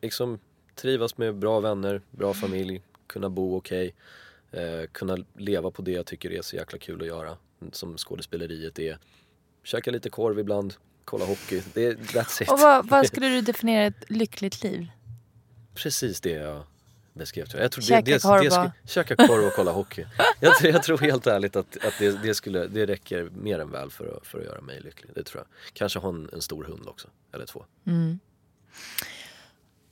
Speaker 5: liksom trivas med bra vänner, bra familj, kunna bo okej. Eh, kunna leva på det jag tycker är så jäkla kul att göra. Som skådespeleriet är. Käka lite korv ibland, kolla hockey. Det, that's it.
Speaker 4: Och vad, vad skulle du definiera ett lyckligt liv?
Speaker 5: Precis det jag beskrev. Jag tror
Speaker 4: Käka
Speaker 5: det, det,
Speaker 4: korv
Speaker 5: det, skulle, käka korv och kolla hockey. Jag, tror- jag tror helt ärligt att, att det, det, skulle, det räcker mer än väl för att, för att göra mig lycklig. Det tror jag. Kanske ha en, en stor hund också, eller två.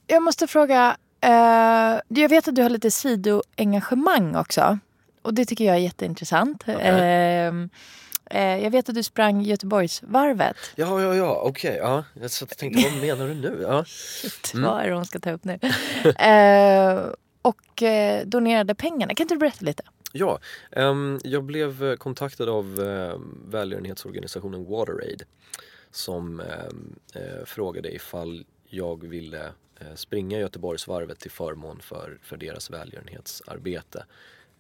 Speaker 4: Jag måste fråga, eh, jag vet att du har lite sidoengagemang också. och det tycker jag är jätteintressant. Ehm, eh, jag vet att du sprang Göteborgsvarvet.
Speaker 5: Ja, ja, ja, okej. ja. Jag satt och tänkte, vad menar du nu? Ja. Mm.
Speaker 4: Vad är det hon ska ta upp nu? eh, och eh, donerade pengarna. Kan inte du berätta lite?
Speaker 5: Ja, ehm, jag blev eh, kontaktad av eh, välgörenhetsorganisationen WaterAid som ehm, eh, frågade ifall jag ville eh, springa Göteborgsvarvet till förmån för, för deras välgörenhetsarbete.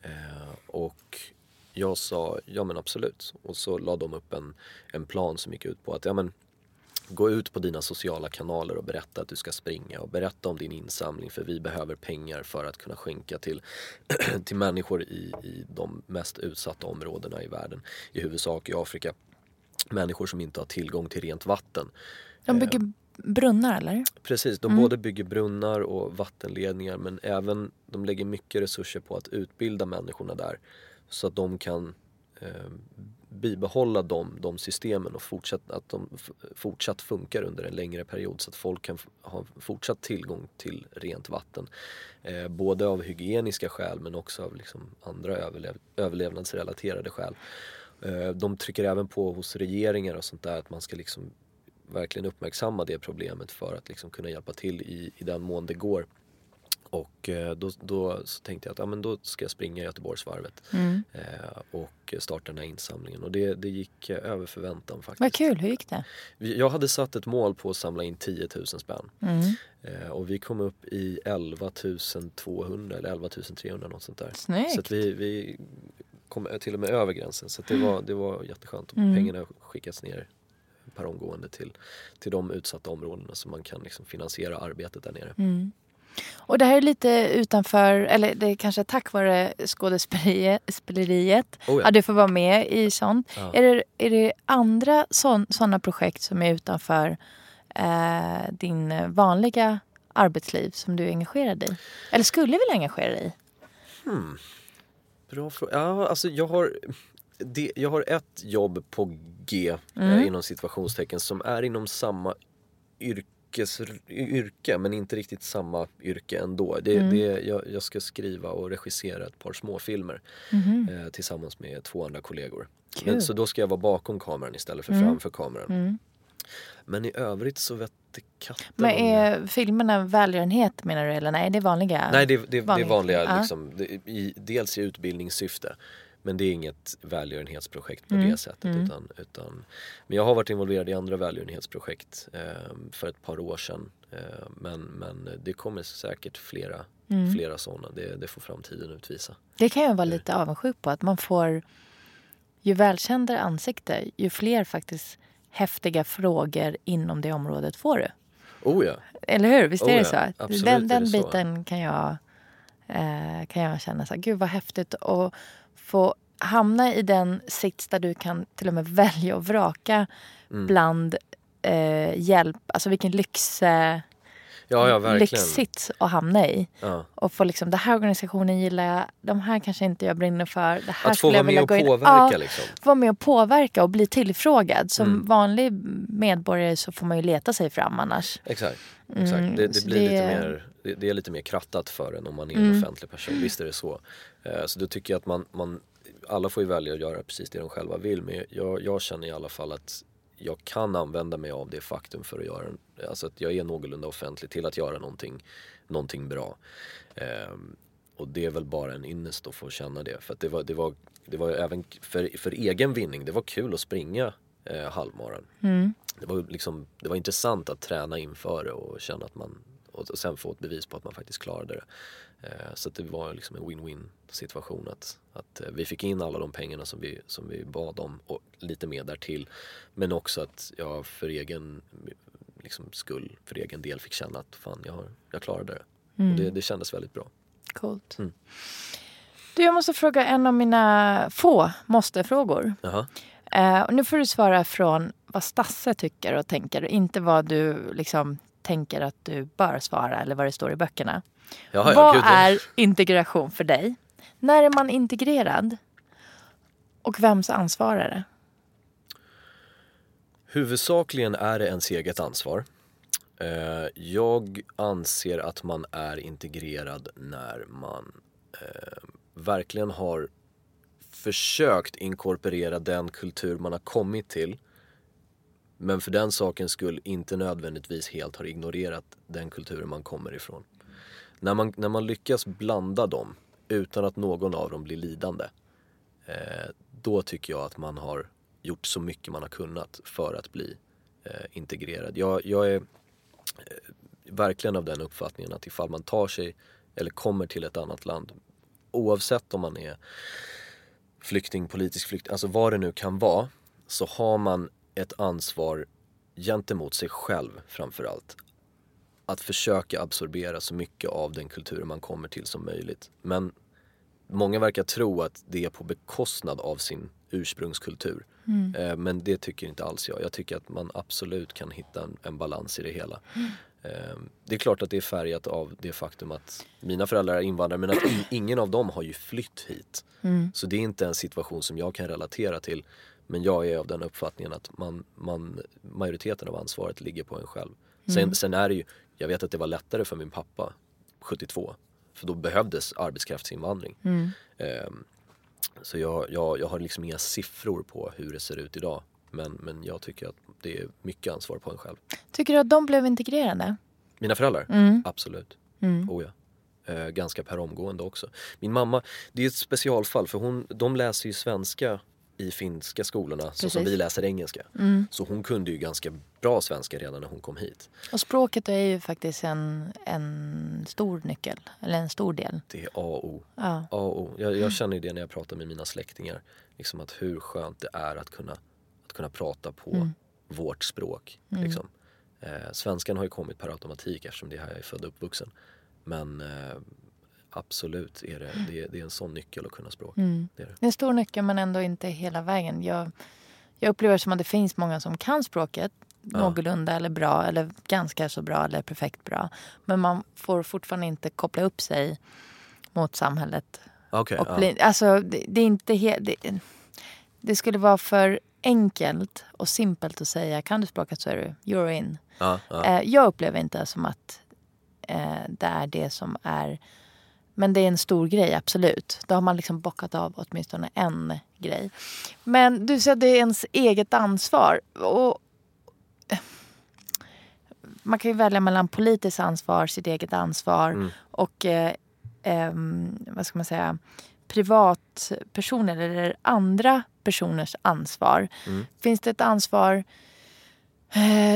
Speaker 5: Eh, och jag sa ja men absolut och så la de upp en, en plan som gick ut på att ja men Gå ut på dina sociala kanaler och berätta att du ska springa och berätta om din insamling för vi behöver pengar för att kunna skänka till, till människor i, i de mest utsatta områdena i världen. I huvudsak i Afrika. Människor som inte har tillgång till rent vatten.
Speaker 4: De bygger brunnar eller?
Speaker 5: Precis, de både bygger brunnar och vattenledningar men även de lägger mycket resurser på att utbilda människorna där så att de kan eh, bibehålla de, de systemen och fortsatt, att de fortsatt funkar under en längre period så att folk kan ha fortsatt tillgång till rent vatten. Eh, både av hygieniska skäl men också av liksom andra överlev, överlevnadsrelaterade skäl. Eh, de trycker även på hos regeringar och sånt där att man ska liksom verkligen uppmärksamma det problemet för att liksom kunna hjälpa till i, i den mån det går. Och eh, då, då så tänkte jag att ja, men då ska jag springa Göteborgsvarvet eh, och starta den här insamlingen. Och det, det gick eh, över förväntan faktiskt.
Speaker 4: Vad kul, hur gick det?
Speaker 5: Jag hade satt ett mål på att samla in 10 000 spänn.
Speaker 4: Mm.
Speaker 5: Och vi kom upp i 11 200 eller 11 300 något sånt där.
Speaker 4: Snyggt.
Speaker 5: Så vi, vi kom till och med över gränsen. Så det, var, det var jätteskönt. Och
Speaker 4: Mm.
Speaker 5: Pengarna har skickats ner per omgående till, till de utsatta områdena så man kan liksom finansiera arbetet där nere.
Speaker 4: Mm. Och det här är lite utanför, eller det är kanske tack vare skådespeleriet
Speaker 5: Oh ja.
Speaker 4: att du får vara med i sånt.
Speaker 5: Ja.
Speaker 4: Är, det, är det andra sådana projekt som är utanför eh, din vanliga arbetsliv som du är engagerad i? Eller skulle vilja engagera dig i?
Speaker 5: Bra fråga. Ja, alltså jag har, det, jag har ett jobb på G
Speaker 4: Mm.
Speaker 5: eh, inom situationstecken som är inom samma yrkes, yrke men inte riktigt samma yrke ändå. Det,
Speaker 4: Mm.
Speaker 5: det, jag, jag ska skriva och regissera ett par småfilmer
Speaker 4: Mhm.
Speaker 5: eh, tillsammans med två andra kollegor.
Speaker 4: Kul.
Speaker 5: Men, så då ska jag vara bakom kameran istället för framför kameran. Men i övrigt så vet katten
Speaker 4: Men är filmerna välgörenhet menar du eller nej? Det är vanliga?
Speaker 5: Nej det, det, det är
Speaker 4: vanliga-
Speaker 5: vanliga, liksom, det, i, dels i utbildningssyfte men det är inget välgörenhetsprojekt på
Speaker 4: Mm,
Speaker 5: det sättet. Utan, utan, men jag har varit involverad i andra välgörenhetsprojekt eh, för ett par år sedan. Eh, men, men det kommer säkert flera,
Speaker 4: Mm.
Speaker 5: flera sådana, det, det får framtiden utvisa.
Speaker 4: Det kan jag vara lite avundsjuk på. Att man får, ju välkändare ansikte, ju fler faktiskt häftiga frågor inom det området får du.
Speaker 5: Oh ja,
Speaker 4: Eller hur? Visst är
Speaker 5: Oh
Speaker 4: det
Speaker 5: ja,
Speaker 4: så?
Speaker 5: absolut
Speaker 4: den
Speaker 5: är
Speaker 4: den
Speaker 5: det så.
Speaker 4: biten kan jag, eh, kan jag känna så här, gud vad häftigt att få hamna i den sits där du kan till och med välja och vraka
Speaker 5: Mm.
Speaker 4: bland eh, hjälp, alltså vilken lyx, eh,
Speaker 5: ja, ja
Speaker 4: lyxsits att hamna i.
Speaker 5: Ja.
Speaker 4: Och få liksom, den här organisationen gillar jag, de här kanske inte jag brinner för. Det här
Speaker 5: Att få vara med och påverka
Speaker 4: Ja,
Speaker 5: liksom.
Speaker 4: få vara med och påverka och bli tillfrågad. Som
Speaker 5: Mm.
Speaker 4: vanlig medborgare så får man ju leta sig fram annars.
Speaker 5: Exakt. exakt.
Speaker 4: Mm,
Speaker 5: det, det blir
Speaker 4: det-
Speaker 5: lite mer, det, det är lite mer krattat för en om man är en
Speaker 4: Mm.
Speaker 5: offentlig person, visst är det så. Eh, så då tycker jag att man, man, alla får ju välja att göra precis det de själva vill men jag, jag känner i alla fall att jag kan använda mig av det faktum för att göra, alltså att jag är någorlunda offentlig till att göra någonting, någonting bra. Ehm, och det är väl bara en ynnest att få känna det. För att det var, det var, det var även för, för egen vinning, det var kul att springa eh, halvmaran.
Speaker 4: Mm.
Speaker 5: Det var, liksom, det var intressant att träna inför det och känna att man och sen få ett bevis på att man faktiskt klarade det. Eh, så det var liksom en win-win situation att, att eh, vi fick in alla de pengarna som vi, som vi bad om och lite mer därtill. Men också att jag för egen liksom, skull, för egen del fick känna att fan jag, har, jag klarade det. Och det, det kändes väldigt bra.
Speaker 4: Coolt.
Speaker 5: Mm.
Speaker 4: Du, jag måste fråga en av mina få måste-frågor. Och nu får du svara från vad Stasse tycker och tänker. Inte vad du liksom tänker att du bör svara eller vad det står i böckerna.
Speaker 5: Jaha, ja,
Speaker 4: vad
Speaker 5: gud,
Speaker 4: är integration för dig? När är man integrerad? Och vems ansvar är det?
Speaker 5: Huvudsakligen är det ens eget ansvar. Eh, Jag anser att man är integrerad när man eh, verkligen har försökt inkorporera den kultur man har kommit till men för den sakens skull inte nödvändigtvis helt har ignorerat den kulturen man kommer ifrån. När man, när man lyckas blanda dem utan att någon av dem blir lidande eh, då tycker jag att man har gjort så mycket man har kunnat för att bli eh, integrerad. Jag, jag är eh, verkligen av den uppfattningen att ifall man tar sig eller kommer till ett annat land oavsett om man är flykting, politisk flykting, alltså vad det nu kan vara så har man ett ansvar gentemot sig själv framförallt. Att försöka absorbera så mycket av den kultur man kommer till som möjligt. Men många verkar tro att det är på bekostnad av sin ursprungskultur.
Speaker 4: Mm.
Speaker 5: Eh, Men det tycker inte alls jag. Jag tycker att man absolut kan hitta en, en balans i det hela.
Speaker 4: Mm.
Speaker 5: Eh, Det är klart att det är färgat av det faktum att mina föräldrar är invandrare men att in, ingen av dem har ju flytt hit.
Speaker 4: Mm.
Speaker 5: Så det är inte en situation som jag kan relatera till. Men jag är av den uppfattningen att man, man, majoriteten av ansvaret ligger på en själv. Sen,
Speaker 4: Mm.
Speaker 5: sen är det ju, jag vet att det var lättare för min pappa 72. För då behövdes arbetskraftsinvandring.
Speaker 4: Mm.
Speaker 5: Ehm, så jag, jag, jag har liksom inga siffror på hur det ser ut idag. Men, men jag tycker att det är mycket ansvar på en själv.
Speaker 4: Tycker du att de blev integrerade?
Speaker 5: Mina föräldrar?
Speaker 4: Mm.
Speaker 5: Absolut.
Speaker 4: Mm.
Speaker 5: Oh ja. Eh, ganska per omgående också. Min mamma, det är ett specialfall för hon, de läser ju svenska i finska skolorna så som
Speaker 4: Precis.
Speaker 5: vi läser engelska.
Speaker 4: Mm.
Speaker 5: Så hon kunde ju ganska bra svenska redan när hon kom hit.
Speaker 4: Och språket är ju faktiskt en, en stor nyckel, eller en stor del.
Speaker 5: Det är A och O.
Speaker 4: Ja.
Speaker 5: A och O. Jag, jag känner ju det när jag pratar med mina släktingar. Liksom att hur skönt det är att kunna, att kunna prata på
Speaker 4: Mm.
Speaker 5: vårt språk.
Speaker 4: Mm.
Speaker 5: Liksom. Eh, svenskan har ju kommit per automatik eftersom det är här jag är född och uppvuxen. Men eh, absolut är det, det, det är en sån nyckel att kunna språk.
Speaker 4: Mm.
Speaker 5: Det är det.
Speaker 4: Är en stor nyckel men ändå inte hela vägen. Jag, jag upplever som att det finns många som kan språket
Speaker 5: Ja.
Speaker 4: någorlunda eller bra eller ganska så bra eller perfekt bra. Men man får fortfarande inte koppla upp sig mot samhället.
Speaker 5: Okej,
Speaker 4: och
Speaker 5: ja.
Speaker 4: bli, alltså, det, det är inte he, det, det skulle vara för enkelt och simpelt att säga kan du språket så är du you're in.
Speaker 5: Ja, ja.
Speaker 4: Eh, jag upplever inte som att eh, det är det som är... Men det är en stor grej, absolut. Då har man liksom bockat av åtminstone en grej. Men du säger att det är ens eget ansvar. Och, eh, man kan ju välja mellan politiskt ansvar, sitt eget ansvar
Speaker 5: Mm.
Speaker 4: och eh, ehm, vad ska man säga, privatpersoner eller andra personers ansvar.
Speaker 5: Mm.
Speaker 4: Finns det ett ansvar Eh,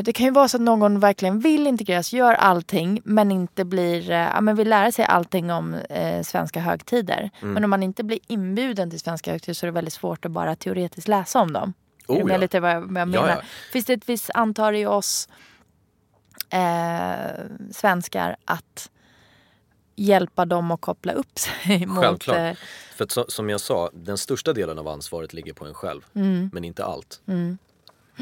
Speaker 4: Det kan ju vara så att någon verkligen vill integreras, gör allting men inte blir, eh, ja men vill lära sig allting om eh, svenska högtider.
Speaker 5: Mm.
Speaker 4: Men om man inte blir inbjuden till svenska högtider så är det väldigt svårt att bara teoretiskt läsa om dem. är du
Speaker 5: Oh, ja.
Speaker 4: lite vad jag, vad jag
Speaker 5: Ja,
Speaker 4: menar?
Speaker 5: ja.
Speaker 4: Finns det ett visst antal i oss eh, svenskar att hjälpa dem att koppla upp sig mot...
Speaker 5: Självklart.
Speaker 4: Eh,
Speaker 5: För att, som jag sa, den största delen av ansvaret ligger på en själv.
Speaker 4: Mm.
Speaker 5: Men inte allt.
Speaker 4: mm,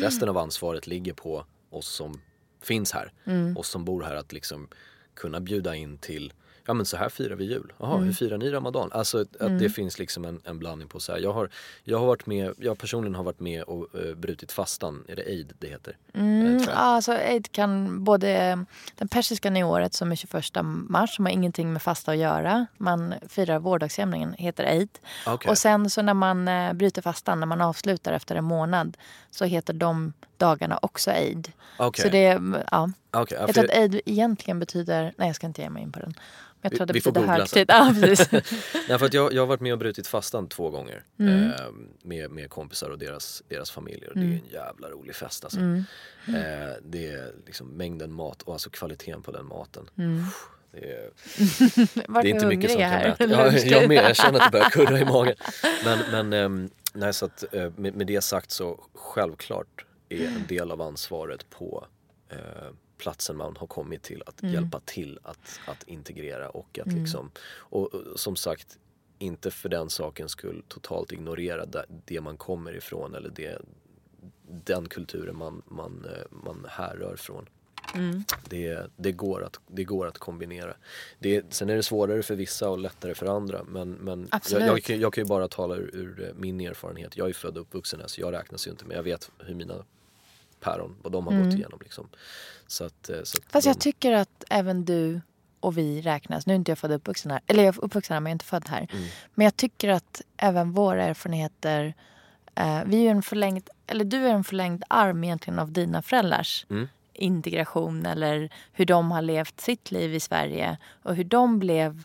Speaker 5: Resten av ansvaret ligger på oss som finns här.
Speaker 4: mm,
Speaker 5: Oss som bor här att liksom kunna bjuda in till Ja men så här firar vi jul. Jaha,
Speaker 4: Mm.
Speaker 5: hur firar ni Ramadan? Alltså att
Speaker 4: Mm.
Speaker 5: det finns liksom en, en blandning på så här. Jag har, jag har varit med, jag personligen har varit med och uh, brutit fastan. Är det eid det heter?
Speaker 4: Mm,
Speaker 5: Eh,
Speaker 4: ja,
Speaker 5: tror jag.
Speaker 4: alltså Eid kan både den persiska nyåret som är 21 mars som har ingenting med fasta att göra. Man firar vårdagsjämningen, heter Eid.
Speaker 5: Okej.
Speaker 4: Och sen så när man eh, bryter fastan, när man avslutar efter en månad så heter de dagarna också Eid.
Speaker 5: Okej.
Speaker 4: Så det, ja.
Speaker 5: Ja,
Speaker 4: Jag tror att Eid egentligen betyder, nej jag ska inte ge mig in på den. Men jag
Speaker 5: Vi-
Speaker 4: tror att det
Speaker 5: vi
Speaker 4: betyder högtid. Ja.
Speaker 5: Nej, för att jag, jag har varit med och brutit fastan två gånger
Speaker 4: Mm.
Speaker 5: eh, med, med kompisar och deras, deras familjer. Det är
Speaker 4: Mm.
Speaker 5: en jävla rolig fest alltså.
Speaker 4: Mm.
Speaker 5: Eh, det är liksom mängden mat och alltså kvaliteten på den maten.
Speaker 4: Mm.
Speaker 5: Det är, det är inte mycket som kan
Speaker 4: här.
Speaker 5: mäta. Ja, jag med, jag känner att det börjar kurra i magen. Men, men ehm, nej, så att, eh, med, med det sagt så självklart är en del av ansvaret på eh, platsen man har kommit till att
Speaker 4: Mm.
Speaker 5: hjälpa till att, att integrera och att
Speaker 4: Mm.
Speaker 5: liksom, och, och som sagt inte för den sakens skull totalt ignorera det, det man kommer ifrån eller det, den kulturen man, man, eh, man härrör från.
Speaker 4: Mm.
Speaker 5: Det, det, går att, det går att kombinera. Det, sen är det svårare för vissa och lättare för andra. Men, men jag, jag, kan- jag kan ju bara tala ur, ur min erfarenhet. Jag är född och uppvuxen här så jag räknas ju inte. Men jag vet hur mina päron, vad de har
Speaker 4: Mm.
Speaker 5: gått igenom. Liksom. Så att, eh, så att
Speaker 4: Fast
Speaker 5: de,
Speaker 4: jag tycker att även du och vi räknas. Nu är inte jag född uppvuxen här. Eller jag är uppvuxen här men jag är inte född här.
Speaker 5: Mm.
Speaker 4: Men jag tycker att även våra erfarenheter eh, vi är en förlängd, eller du är en förlängd arm egentligen av dina föräldrars
Speaker 5: Mm.
Speaker 4: integration eller hur de har levt sitt liv i Sverige och hur de blev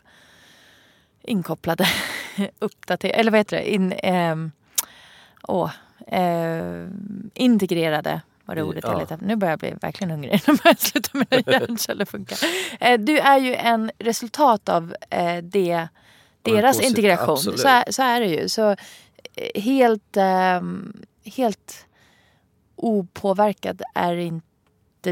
Speaker 4: inkopplade, uppdaterade, eller vad heter det, In, ehm, åh, eh, integrerade var det ordet
Speaker 5: ja.
Speaker 4: jag. Nu börjar jag bli verkligen hungrig. Nu börjar jag sluta mina hjärnceller funka. Eh, du är ju en resultat av eh, det, deras
Speaker 5: posit-
Speaker 4: integration. Så är, så är det ju. Så eh, helt, ehm, helt opåverkad är inte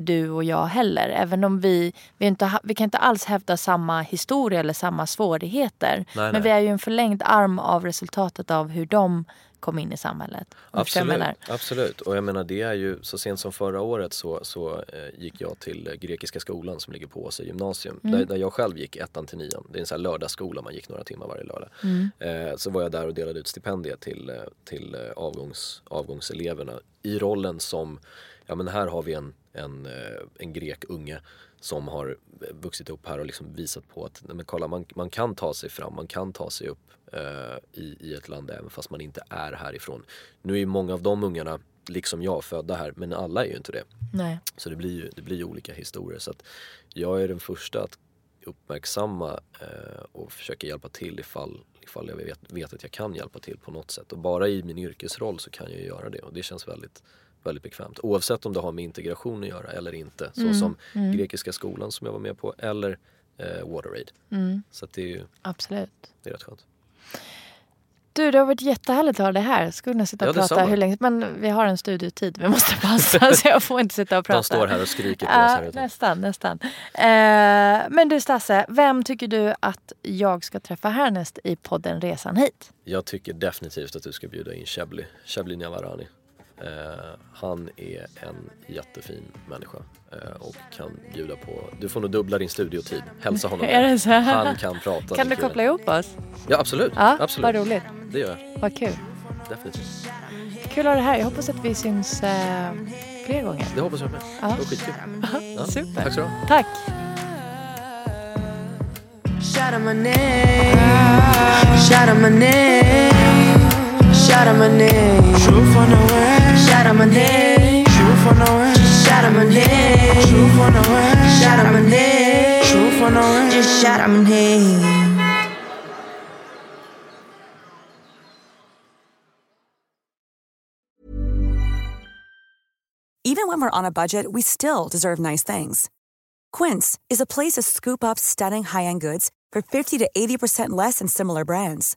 Speaker 4: du och jag heller. Även om vi, vi, inte, vi kan inte alls hävda samma historia eller samma svårigheter.
Speaker 5: Nej,
Speaker 4: Men
Speaker 5: nej.
Speaker 4: vi är ju en förlängd arm av resultatet av hur de kom in i samhället.
Speaker 5: Absolut, absolut. Och jag menar det är ju så sent som förra året så, så eh, gick jag till eh, Grekiska skolan som ligger på Åse gymnasium.
Speaker 4: Mm.
Speaker 5: Där, där jag själv gick ettan till nian. Det är en sån här lördagsskola, man gick några timmar varje lördag.
Speaker 4: Mm.
Speaker 5: Eh, så var jag där och delade ut stipendier till, eh, till eh, avgångs, avgångseleverna i rollen som, ja men här har vi en, en, eh, en grek unge som har eh, vuxit upp här och liksom visat på att nej men kolla, man, man kan ta sig fram, man kan ta sig upp eh, i, i ett land även fast man inte är härifrån. Nu är ju många av de ungarna, liksom jag, födda här men alla är ju inte det.
Speaker 4: Nej.
Speaker 5: Så det blir ju det blir olika historier. Så att jag är den första att uppmärksamma eh, och försöka hjälpa till ifall, ifall jag vet, vet att jag kan hjälpa till på något sätt. Och bara i min yrkesroll så kan jag göra det och det känns väldigt, väldigt bekvämt. Oavsett om det har med integration att göra eller inte. Så
Speaker 4: Mm,
Speaker 5: som
Speaker 4: mm.
Speaker 5: Grekiska skolan som jag var med på eller eh, WaterAid.
Speaker 4: Mm,
Speaker 5: Så det är ju
Speaker 4: absolut.
Speaker 5: det är rätt skönt.
Speaker 4: Du, det har varit jättehärligt att ha dig här. Skulle kunna sitta och
Speaker 5: Ja,
Speaker 4: prata
Speaker 5: detsamma.
Speaker 4: hur länge Men vi har en studiotid. Vi måste passa så jag får inte sitta och prata.
Speaker 5: De står här och skriker på oss här ute.
Speaker 4: nästan, nästan. Eh, men du Stasse, vem tycker du att jag ska träffa härnäst i podden Resan hit?
Speaker 5: Jag tycker definitivt att du ska bjuda in Shebly, Shebly Nyavarani. Eh, han är en jättefin människa eh, och kan bjuda på, du får nog dubbla din studiotid, hälsa honom
Speaker 4: Är det så?
Speaker 5: Han kan prata.
Speaker 4: Kan du koppla ihop oss?
Speaker 5: Ja absolut,
Speaker 4: Ja,
Speaker 5: absolut.
Speaker 4: vad roligt.
Speaker 5: Det gör jag,
Speaker 4: Vad kul.
Speaker 5: definitivt.
Speaker 4: Kul att ha dig här. Jag hoppas att vi syns eh, fler gånger.
Speaker 5: Det hoppas jag med.
Speaker 4: Ja.
Speaker 5: Det var skitkul. Ja,
Speaker 4: Super.
Speaker 5: Tack så du ha.
Speaker 4: Tack.
Speaker 6: Shout out my name. Shout out my name. Shout out my name. Shout out my name. Shout out my name. Shout out my name. Just shout out my name.
Speaker 7: Even when we're on a budget, we still deserve nice things. Quince is a place to scoop up stunning high-end goods for 50 to 80% less than similar brands.